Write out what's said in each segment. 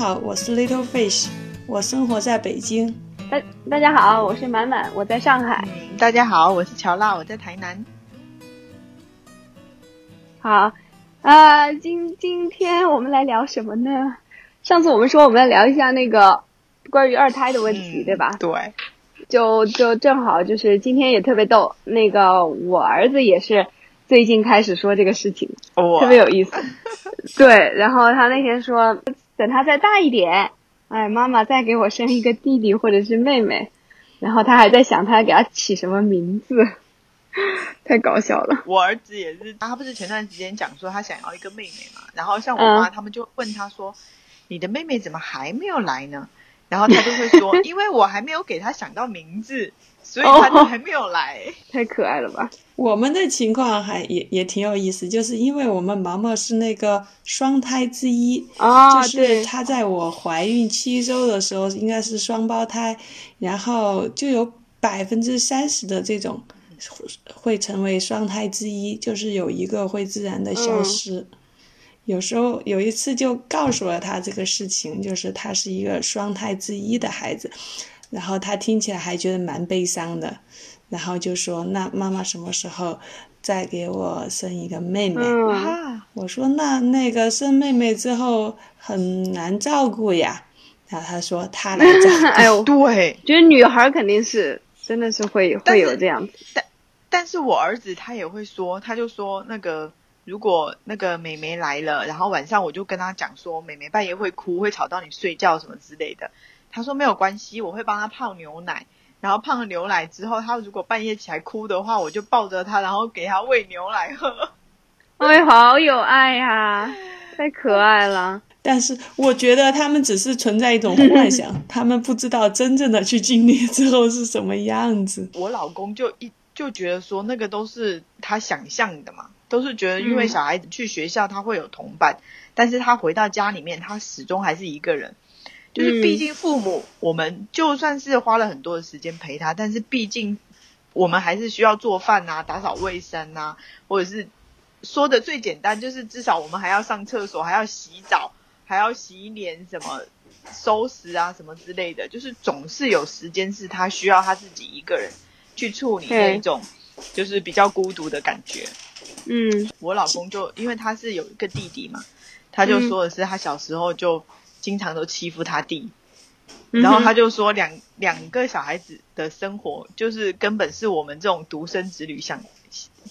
好，我是 Little Fish，我生活在北京。大大家好，我是满满，我在上海。大家好，我是乔娜，我在台南。好，啊，今今天我们来聊什么呢？上次我们说我们要聊一下那个关于二胎的问题，对吧？对。就就正好就是今天也特别逗，那个我儿子也是最近开始说这个事情，特别有意思。对，然后他那天说，等他再大一点，哎，妈妈再给我生一个弟弟或者是妹妹，然后他还在想他给他起什么名字，太搞笑了。我儿子也是，他不是前段时间讲说他想要一个妹妹嘛，然后像我妈他们就问他说，你的妹妹怎么还没有来呢？然后他就会说，因为我还没有给他想到名字，所以他就还没有来。太可爱了吧！我们的情况还也也挺有意思，就是因为我们毛毛是那个双胎之一，就是他在我怀孕七周的时候应该是双胞胎，然后就有百分之三十的这种会成为双胎之一，就是有一个会自然的消失。有时候有一次就告诉了他这个事情，就是他是一个双胎之一的孩子，然后他听起来还觉得蛮悲伤的，然后就说：“那妈妈什么时候再给我生一个妹妹？”我说：“那那个生妹妹之后很难照顾呀。”然后他说：“他来照顾。”哎呦，对，觉得女孩肯定是真的是会会有这样子，但但是我儿子他也会说，他就说那个。如果那个美眉来了，然后晚上我就跟她讲说，美眉半夜会哭，会吵到你睡觉什么之类的。她说没有关系，我会帮他泡牛奶，然后泡了牛奶之后，他如果半夜起来哭的话，我就抱着他，然后给他喂牛奶喝。哎，好有爱呀，太可爱了。但是我觉得他们只是存在一种幻想，他们不知道真正的去经历之后是什么样子。我老公就一就觉得说，那个都是他想象的嘛。都是觉得，因为小孩子去学校他会有同伴，但是他回到家里面，他始终还是一个人。就是毕竟父母，我们就算是花了很多的时间陪他，但是毕竟我们还是需要做饭啊、打扫卫生啊，或者是说的最简单，就是至少我们还要上厕所，还要洗澡，还要洗脸，什么收拾啊，什么之类的，就是总是有时间是他需要他自己一个人去处理那一种，就是比较孤独的感觉。嗯，我老公就因为他是有一个弟弟嘛，他就说的是他小时候就经常都欺负他弟，然后他就说两两个小孩子的生活就是根本是我们这种独生子女想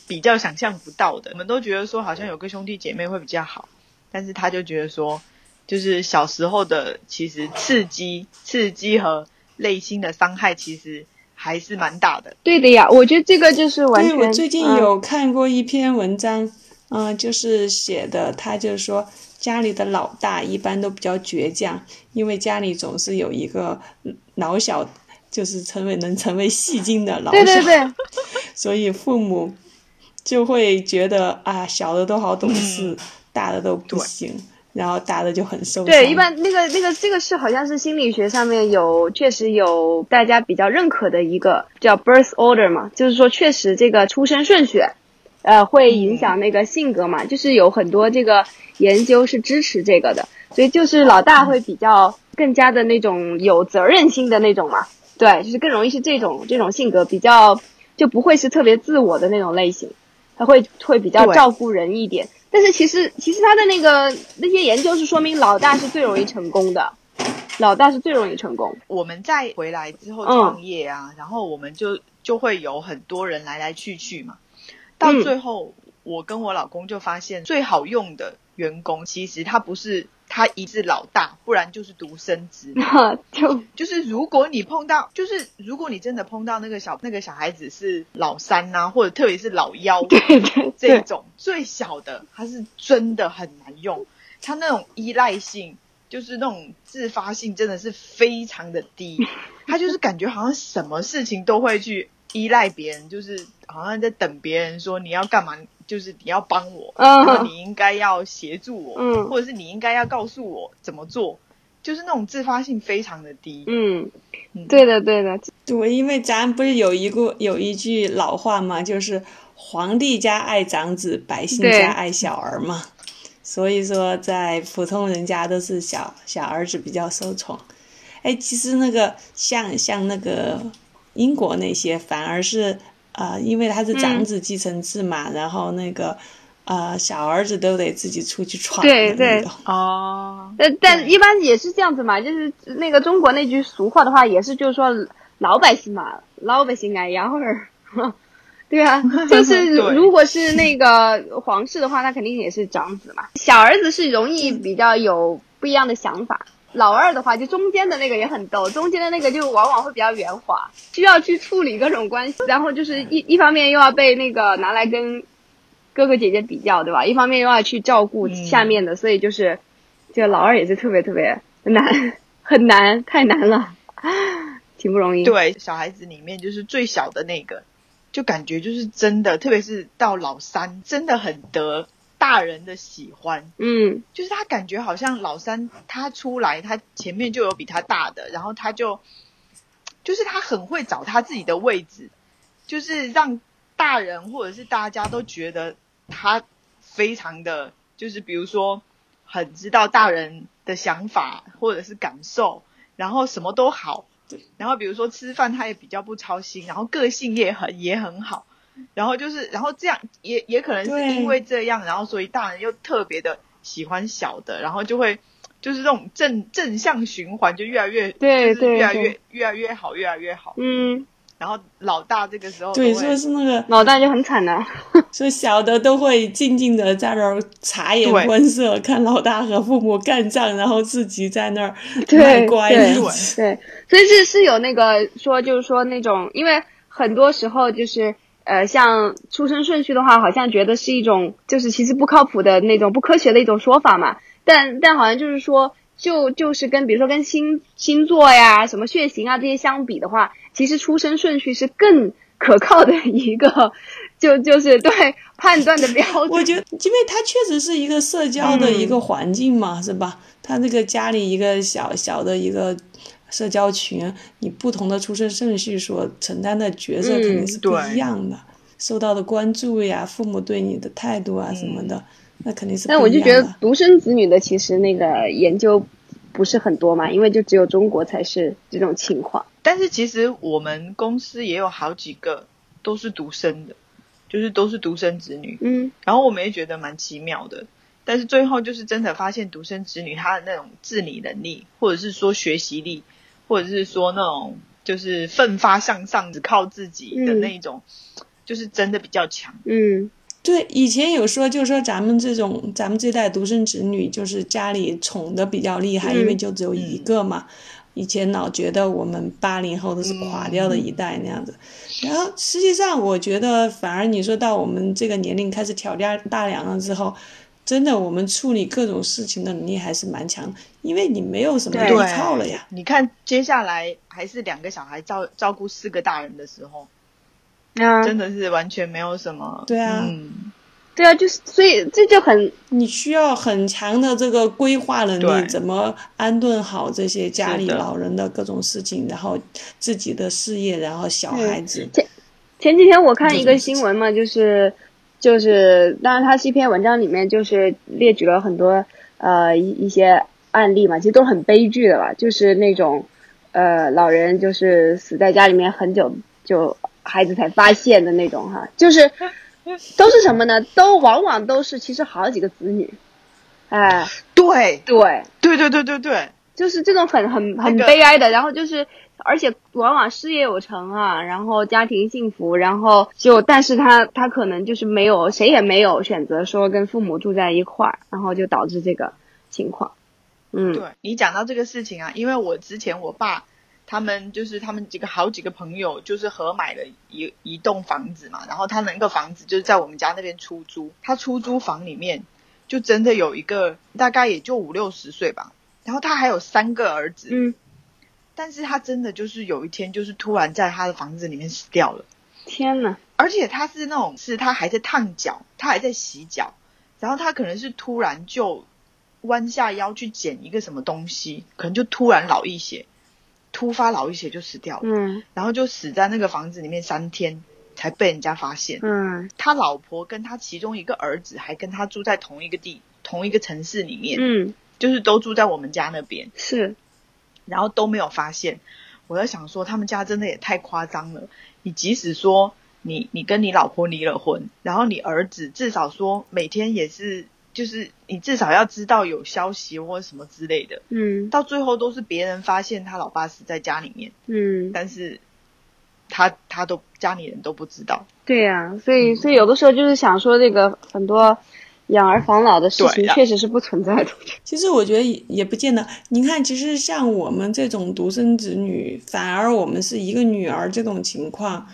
比较想象不到的。我们都觉得说好像有个兄弟姐妹会比较好，但是他就觉得说，就是小时候的其实刺激、刺激和内心的伤害其实。还是蛮大的，对的呀，我觉得这个就是完全。我最近有看过一篇文章，嗯，就是写的，他就是说家里的老大一般都比较倔强，因为家里总是有一个老小，就是成为能成为戏精的老小，对对对，所以父母就会觉得啊，小的都好懂事，大的都不行。然后大的就很受伤。对，一般那个那个这个是好像是心理学上面有确实有大家比较认可的一个叫 birth order 嘛，就是说确实这个出生顺序，呃，会影响那个性格嘛，就是有很多这个研究是支持这个的，所以就是老大会比较更加的那种有责任心的那种嘛，对，就是更容易是这种这种性格比较就不会是特别自我的那种类型，他会会比较照顾人一点。但是其实，其实他的那个那些研究是说明老大是最容易成功的，老大是最容易成功。我们再回来之后创业啊，然后我们就就会有很多人来来去去嘛，到最后我跟我老公就发现最好用的员工，其实他不是。他一是老大，不然就是独生子。就就是如果你碰到，就是如果你真的碰到那个小那个小孩子是老三呐，或者特别是老幺 这种最小的，他是真的很难用。他那种依赖性，就是那种自发性，真的是非常的低。他就是感觉好像什么事情都会去依赖别人，就是好像在等别人说你要干嘛。就是你要帮我，然后你应该要协助我，或者是你应该要告诉我怎么做，就是那种自发性非常的低。嗯，对的，对的，对，因为咱不是有一个有一句老话嘛，就是皇帝家爱长子，百姓家爱小儿嘛。所以说在普通人家都是小小儿子比较受宠。哎，其实那个像像那个英国那些，反而是呃，因为他是长子继承制嘛，然后那个呃小儿子都得自己出去闯。对对哦。但但一般也是这样子嘛，就是那个中国那句俗话的话，也是就是说老百姓嘛，老百姓爱养儿。对啊，就是如果是那个皇室的话，那肯定也是长子嘛。小儿子是容易比较有不一样的想法，老二的话就中间的那个也很逗，中间的那个就往往会比较圆滑，需要去处理各种关系，然后就是一一方面又要被那个拿来跟哥哥姐姐比较，对吧？一方面又要去照顾下面的，所以就是就老二也是特别特别难，很难，太难了，挺不容易。对，小孩子里面就是最小的那个。就感觉就是真的，特别是到老三，真的很得大人的喜欢。嗯，就是他感觉好像老三他出来，他前面就有比他大的，然后他就就是他很会找他自己的位置，就是让大人或者是大家都觉得他非常的，就是比如说很知道大人的想法或者是感受，然后什么都好。然后比如说吃饭，他也比较不操心，然后个性也很也很好，然后就是，然后这样也也可能是因为这样，然后所以大人又特别的喜欢小的，然后就会就是这种正正向循环就越来越对对越来越越来越好越来越好，嗯。然后老大这个时候对，所以是那个老大就很惨的，所以小的都会静静的在那儿察言观色，看老大和父母干仗，然后自己在那儿卖乖。对对对，所以是是有那个说，就是说那种，因为很多时候就是呃，像出生顺序的话，好像觉得是一种就是其实不靠谱的那种不科学的一种说法嘛，但但好像就是说。就就是跟比如说跟星星座呀、什么血型啊这些相比的话，其实出生顺序是更可靠的一个，就就是对判断的标准。我觉得，因为它确实是一个社交的一个环境嘛，是吧？他那个家里一个小小的一个社交群，你不同的出生顺序所承担的角色肯定是不一样的，受到的关注呀、父母对你的态度啊什么的。那肯定是。但我就觉得独生子女的其实那个研究不是很多嘛，因为就只有中国才是这种情况。但是其实我们公司也有好几个都是独生的，就是都是独生子女。嗯。然后我们也觉得蛮奇妙的，但是最后就是真的发现独生子女他的那种自理能力，或者是说学习力，或者是说那种就是奋发向上、只靠自己的那种，就是真的比较强。嗯。对，以前有说，就是说咱们这种咱们这代独生子女，就是家里宠的比较厉害，因为就只有一个嘛。以前老觉得我们八零后都是垮掉的一代那样子，然后实际上我觉得，反而你说到我们这个年龄开始挑家大梁了之后，真的我们处理各种事情的能力还是蛮强，因为你没有什么依靠了呀。你看接下来还是两个小孩照照顾四个大人的时候。啊，真的是完全没有什么。对啊，对啊，就是所以这就很，你需要很强的这个规划能力，怎么安顿好这些家里老人的各种事情，然后自己的事业，然后小孩子。前前几天我看一个新闻嘛，就是就是，当然它是一篇文章，里面就是列举了很多呃一一些案例嘛，其实都很悲剧的吧，就是那种呃老人就是死在家里面很久就。孩子才发现的那种哈，就是 都是什么呢？都往往都是其实好几个子女，哎，对对对对对对对，就是这种很很很悲哀的。然后就是，而且往往事业有成啊，然后家庭幸福，然后就但是他他可能就是没有谁也没有选择说跟父母住在一块儿，然后就导致这个情况。嗯，对你讲到这个事情啊，因为我之前我爸。他们就是他们几个好几个朋友，就是合买了一一栋房子嘛。然后他那个房子就是在我们家那边出租。他出租房里面就真的有一个大概也就五六十岁吧。然后他还有三个儿子。嗯。但是他真的就是有一天就是突然在他的房子里面死掉了。天呐，而且他是那种是他还在烫脚，他还在洗脚，然后他可能是突然就弯下腰去捡一个什么东西，可能就突然脑溢血。突发脑溢血就死掉了，嗯，然后就死在那个房子里面三天，才被人家发现。嗯，他老婆跟他其中一个儿子还跟他住在同一个地同一个城市里面，嗯，就是都住在我们家那边，是，然后都没有发现。我在想说，他们家真的也太夸张了。你即使说你你跟你老婆离了婚，然后你儿子至少说每天也是，就是你至少要知道有消息或者什么之类的。嗯，到最后都是别人发现他老爸死在家里面，嗯，但是他他都家里人都不知道。对呀，所以所以有的时候就是想说，这个很多养儿防老的事情确实是不存在的。其实我觉得也也不见得。你看，其实像我们这种独生子女，反而我们是一个女儿这种情况，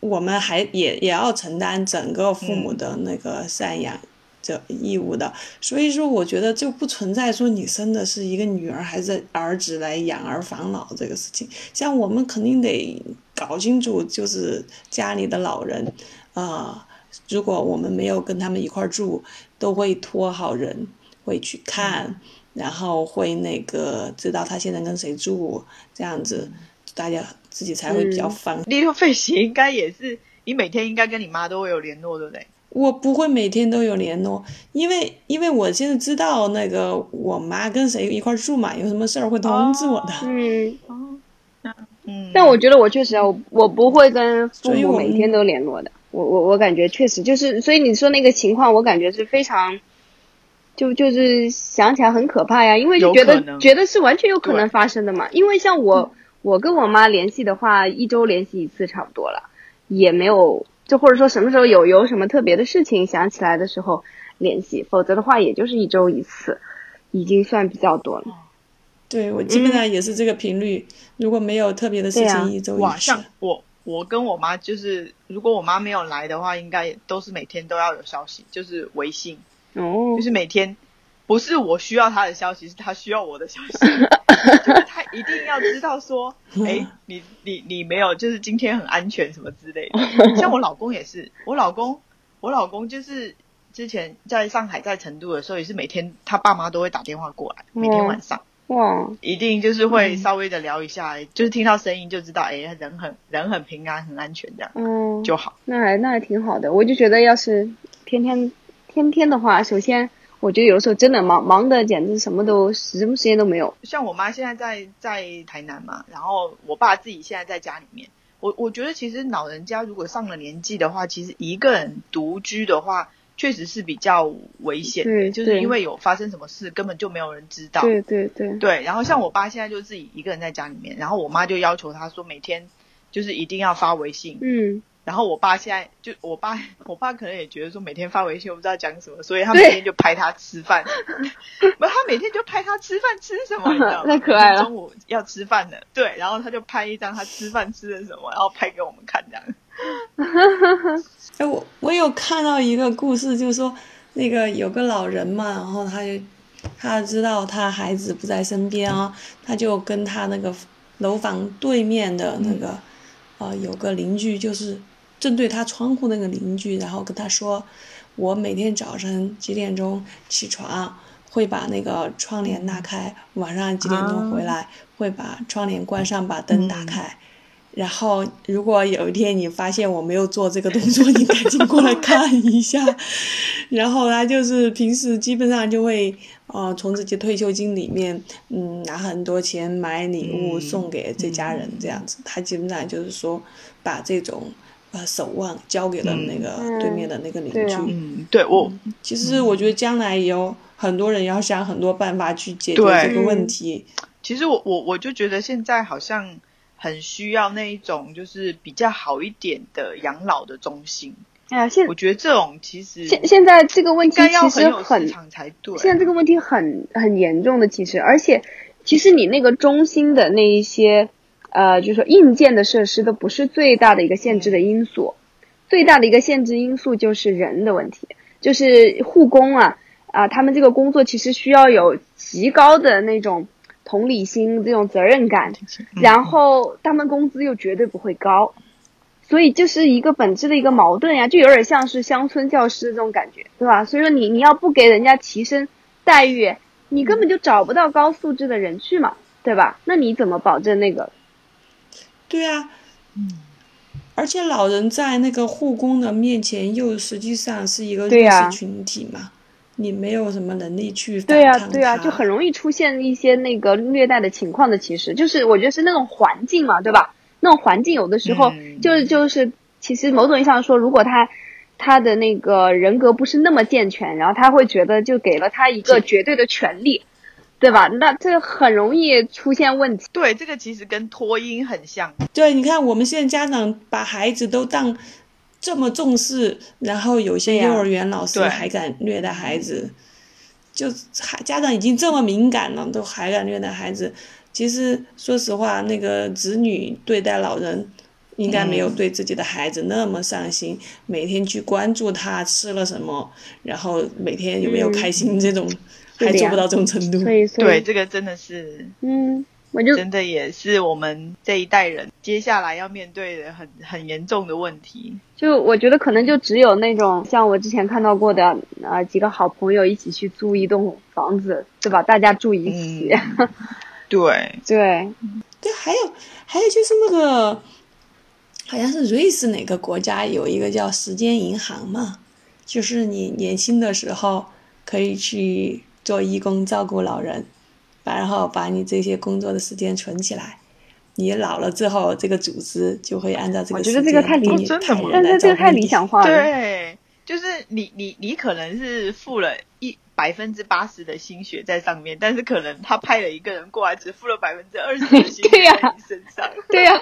我们还也也要承担整个父母的那个赡养这义务的。所以说，我觉得就不存在说你生的是一个女儿还是儿子来养儿防老这个事情。像我们肯定得搞清楚，就是家里的老人，啊。如果我们没有跟他们一块儿住，都会托好人会去看，然后会那个知道他现在跟谁住，这样子大家自己才会比较放。利用费息应该也是，你每天应该跟你妈都会有联络，对不对？我不会每天都有联络，因为因为我现在知道那个我妈跟谁一块儿住嘛，有什么事儿会通知我的。嗯哦，嗯。但我觉得我确实啊，我我不会跟父母每天都联络的。我我我感觉确实就是，所以你说那个情况，我感觉是非常，就就是想起来很可怕呀，因为就觉得觉得是完全有可能发生的嘛。因为像我我跟我妈联系的话，一周联系一次差不多了，也没有就或者说什么时候有有什么特别的事情想起来的时候联系，否则的话也就是一周一次，已经算比较多了。对我基本上也是这个频率，如果没有特别的事情，一周一次。我。我跟我妈就是，如果我妈没有来的话，应该都是每天都要有消息，就是微信，哦，就是每天，不是我需要她的消息，是她需要我的消息，就是她一定要知道说，哎，你你你没有，就是今天很安全什么之类的。像我老公也是，我老公，我老公就是之前在上海在成都的时候，也是每天他爸妈都会打电话过来，每天晚上。哇，一定就是会稍微的聊一下，就是听到声音就知道，哎，人很人很平安，很安全这样，嗯，就好。那还那还挺好的，我就觉得要是天天天天的话，首先我觉得有的时候真的忙忙的简直什么都什么时间都没有。像我妈现在在在台南嘛，然后我爸自己现在在家里面，我我觉得其实老人家如果上了年纪的话，其实一个人独居的话。确实是比较危险的，就是因为有发生什么事，根本就没有人知道。对对对。对，然后像我爸现在就自己一个人在家里面，然后我妈就要求他说每天就是一定要发微信。嗯。然后我爸现在就我爸，我爸可能也觉得说每天发微信我不知道讲什么，所以他每天就拍他吃饭。不，他每天就拍他吃饭吃什么，你知道吗？太可爱了。中午要吃饭的，对，然后他就拍一张他吃饭吃的什么，然后拍给我们看这样。哎，我我有看到一个故事，就是说那个有个老人嘛，然后他就他知道他孩子不在身边啊，他就跟他那个楼房对面的那个呃有个邻居，就是正对他窗户那个邻居，然后跟他说，我每天早晨几点钟起床，会把那个窗帘拉开，晚上几点钟回来会把窗帘关上，把灯打开。然后，如果有一天你发现我没有做这个动作，你赶紧过来看一下。然后他就是平时基本上就会，呃，从自己退休金里面，嗯，拿很多钱买礼物送给这家人，这样子。他基本上就是说，把这种呃守望交给了那个对面的那个邻居。嗯，对我其实我觉得将来有很多人要想很多办法去解决这个问题。其实我我我就觉得现在好像。很需要那一种就是比较好一点的养老的中心。哎呀，现我觉得这种其实现现在这个问题其实很才对。现在这个问题很很严重的，其实而且其实你那个中心的那一些呃，就是说硬件的设施都不是最大的一个限制的因素，最大的一个限制因素就是人的问题，就是护工啊啊，他们这个工作其实需要有极高的那种。同理心这种责任感，然后他们工资又绝对不会高，所以就是一个本质的一个矛盾呀，就有点像是乡村教师这种感觉，对吧？所以说你你要不给人家提升待遇，你根本就找不到高素质的人去嘛，对吧？那你怎么保证那个？对啊，嗯，而且老人在那个护工的面前又实际上是一个弱势群体嘛。你没有什么能力去对呀对呀，就很容易出现一些那个虐待的情况的。其实就是我觉得是那种环境嘛，对吧？那种环境有的时候就是就是，其实某种意义上说，如果他他的那个人格不是那么健全，然后他会觉得就给了他一个绝对的权利。对吧？那这很容易出现问题。对，这个其实跟脱音很像。对，你看我们现在家长把孩子都当这么重视，然后有些幼儿园老师还敢虐待孩子，就还家长已经这么敏感了，都还敢虐待孩子。其实说实话，那个子女对待老人，应该没有对自己的孩子那么上心，每天去关注他吃了什么，然后每天有没有开心这种。还做不到这种程度，对这个真的是，嗯，我就真的也是我们这一代人接下来要面对的很很严重的问题。就我觉得可能就只有那种像我之前看到过的啊，几个好朋友一起去租一栋房子，对吧？大家住一起，对对对，还有还有就是那个，好像是瑞士哪个国家有一个叫时间银行嘛，就是你年轻的时候可以去。做义工照顾老人，然后把你这些工作的时间存起来，你老了之后，这个组织就会按照这个时间给你派人但是这个太理想化了。对，就是你你你可能是付了一百分之八十的心血在上面，但是可能他派了一个人过来，只付了百分之二十的心血 在你身上。对呀，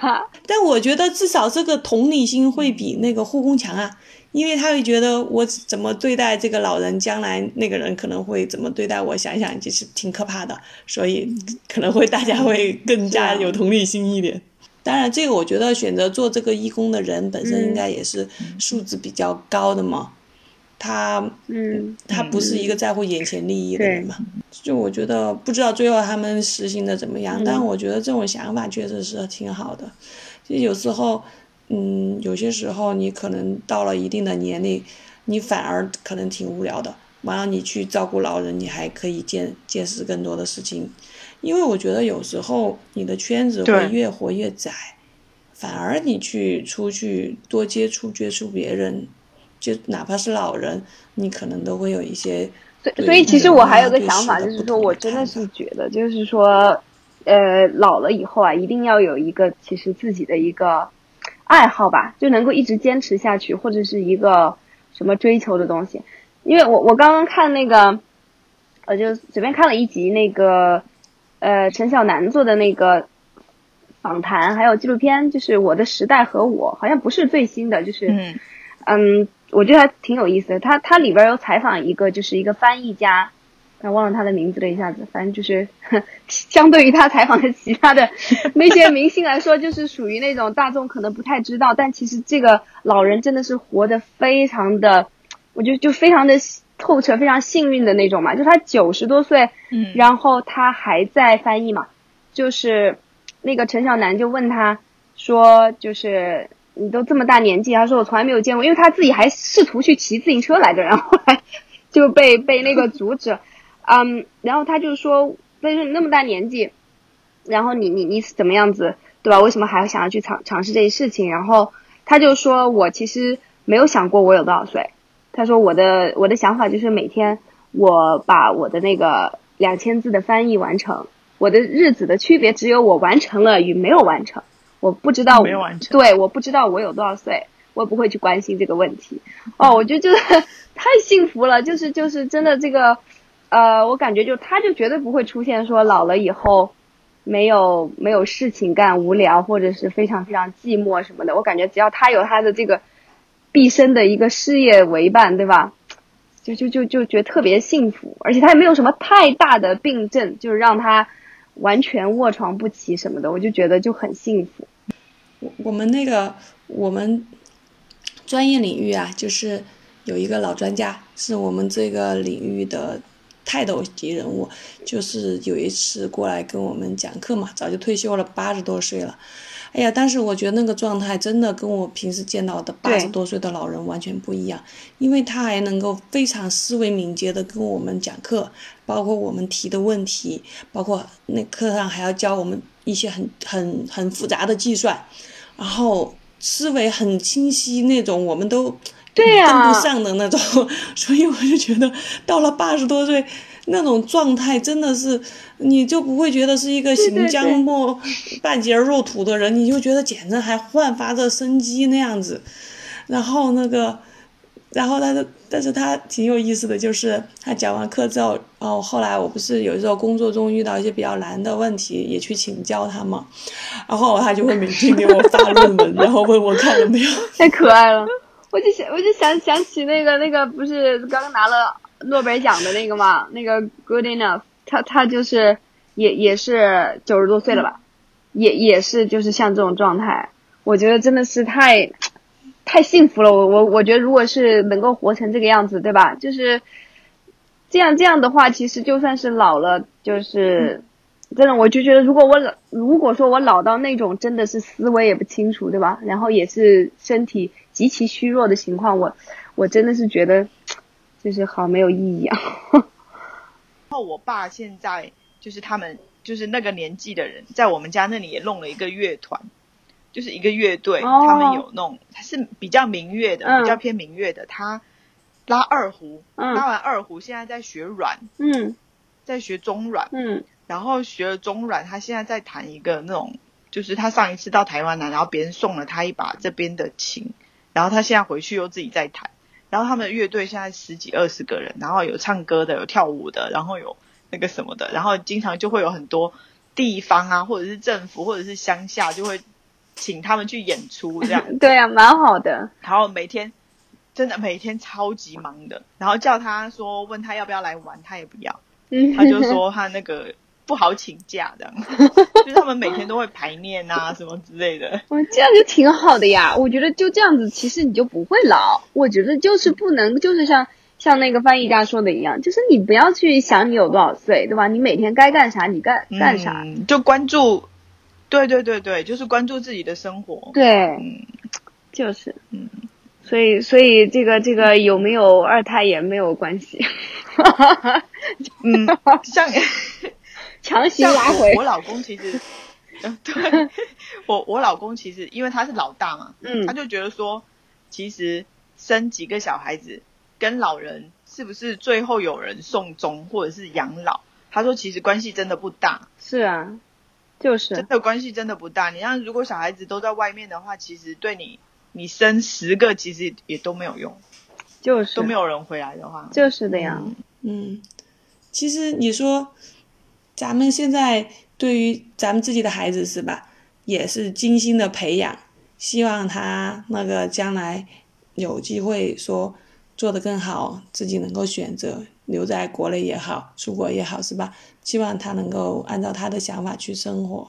但我觉得至少这个同理心会比那个护工强啊。因为他会觉得我怎么对待这个老人，将来那个人可能会怎么对待我，想想就是挺可怕的，所以可能会大家会更加有同理心一点。当然，这个我觉得选择做这个义工的人本身应该也是素质比较高的嘛，他嗯，他不是一个在乎眼前利益的人嘛。就我觉得不知道最后他们实行的怎么样，但我觉得这种想法确实是挺好的。就有时候。嗯，有些时候你可能到了一定的年龄，你反而可能挺无聊的。完了，你去照顾老人，你还可以见见识更多的事情。因为我觉得有时候你的圈子会越活越窄，反而你去出去多接触接触别人，就哪怕是老人，你可能都会有一些。所所以，其实我还有个想法，就是说我真的是觉得，就是说，呃，老了以后啊，一定要有一个其实自己的一个。爱好吧，就能够一直坚持下去，或者是一个什么追求的东西。因为我我刚刚看那个，呃，就随便看了一集那个，呃，陈小南做的那个访谈，还有纪录片，就是《我的时代和我》，好像不是最新的，就是，嗯，我觉得还挺有意思的。他他里边有采访一个，就是一个翻译家。他忘了他的名字了，一下子，反正就是，相对于他采访的其他的 那些明星来说，就是属于那种大众可能不太知道，但其实这个老人真的是活得非常的，我觉得就非常的透彻，非常幸运的那种嘛。就他九十多岁，嗯，然后他还在翻译嘛，就是那个陈小南就问他说，就是你都这么大年纪，他说我从来没有见过，因为他自己还试图去骑自行车来着，然后后来就被被那个阻止。嗯，然后他就说，但是那么大年纪，然后你你你是怎么样子，对吧？为什么还要想要去尝尝试这些事情？然后他就说，我其实没有想过我有多少岁。他说我的我的想法就是每天我把我的那个两千字的翻译完成，我的日子的区别只有我完成了与没有完成。我不知道，没有完成。对，我不知道我有多少岁，我不会去关心这个问题。哦，我觉得就是 太幸福了，就是就是真的这个。呃，我感觉就他就绝对不会出现说老了以后没有没有事情干、无聊或者是非常非常寂寞什么的。我感觉只要他有他的这个毕生的一个事业为伴，对吧？就就就就觉得特别幸福，而且他也没有什么太大的病症，就是让他完全卧床不起什么的，我就觉得就很幸福。我我们那个我们专业领域啊，就是有一个老专家，是我们这个领域的。泰斗级人物，就是有一次过来跟我们讲课嘛，早就退休了，八十多岁了。哎呀，但是我觉得那个状态真的跟我平时见到的八十多岁的老人完全不一样，因为他还能够非常思维敏捷的跟我们讲课，包括我们提的问题，包括那课上还要教我们一些很很很复杂的计算，然后思维很清晰那种，我们都。对呀，跟不上的那种。所以我就觉得，到了八十多岁，那种状态真的是，你就不会觉得是一个行将末半截入土的人，你就觉得简直还焕发着生机那样子。然后那个。然后他，但是他挺有意思的就是，他讲完课之后，哦，后来我不是有时候工作中遇到一些比较难的问题，也去请教他嘛，然后他就会每天给我发论文，然后问我看了没有。太可爱了，我就想，我就想想起那个那个不是刚刚拿了诺贝尔奖的那个嘛，那个 Good Enough，他他就是也也是九十多岁了吧，也也是就是像这种状态，我觉得真的是太。太幸福了，我我我觉得如果是能够活成这个样子，对吧？就是这样这样的话，其实就算是老了，就是真的，我就觉得如果我老，如果说我老到那种真的是思维也不清楚，对吧？然后也是身体极其虚弱的情况，我我真的是觉得就是好没有意义啊。然后我爸现在就是他们就是那个年纪的人，在我们家那里也弄了一个乐团。就是一个乐队，他们有那种，他是比较民乐的，比较偏民乐的。他拉二胡，拉完二胡，现在在学软，嗯，在学中软，嗯，然后学了中软，他现在在弹一个那种，就是他上一次到台湾来，然后别人送了他一把这边的琴，然后他现在回去又自己在弹。然后他们的乐队现在十几二十个人，然后有唱歌的，有跳舞的，然后有那个什么的，然后经常就会有很多地方啊，或者是政府，或者是乡下就会。请他们去演出，这样 对啊，蛮好的。然后每天真的每天超级忙的，然后叫他说问他要不要来玩，他也不要。嗯，他就说他那个不好请假，这样。就是他们每天都会排练啊 什么之类的。我这样就挺好的呀，我觉得就这样子，其实你就不会老。我觉得就是不能，就是像像那个翻译家说的一样，就是你不要去想你有多少岁，对吧？你每天该干啥你干干啥，就关注。对对对对，就是关注自己的生活。对，就是，嗯，所以所以这个这个有没有二胎也没有关系。嗯，像 强行拉回。我老公其实，对，我我老公其实因为他是老大嘛，嗯，他就觉得说，其实生几个小孩子跟老人是不是最后有人送终或者是养老，他说其实关系真的不大。是啊。就是真的关系真的不大。你像如果小孩子都在外面的话，其实对你，你生十个其实也都没有用，就是都没有人回来的话，就是的呀。嗯，其实你说，咱们现在对于咱们自己的孩子是吧，也是精心的培养，希望他那个将来有机会说做得更好，自己能够选择。留在国内也好，出国也好，是吧？希望他能够按照他的想法去生活，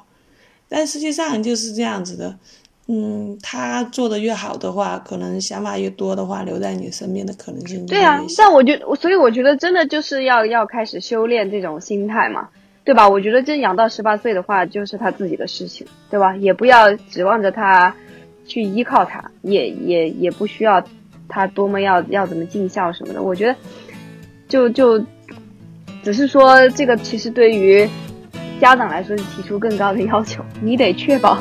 但实际上就是这样子的。嗯，他做的越好的话，可能想法越多的话，留在你身边的可能性对啊，但我觉，所以我觉得真的就是要要开始修炼这种心态嘛，对吧？我觉得真养到十八岁的话，就是他自己的事情，对吧？也不要指望着他去依靠他，也也也不需要他多么要要怎么尽孝什么的。我觉得。就就，只是说这个其实对于家长来说是提出更高的要求，你得确保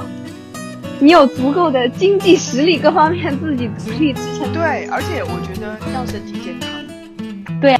你有足够的经济实力，各方面自己独立支撑。对，而且我觉得要身体健康。对。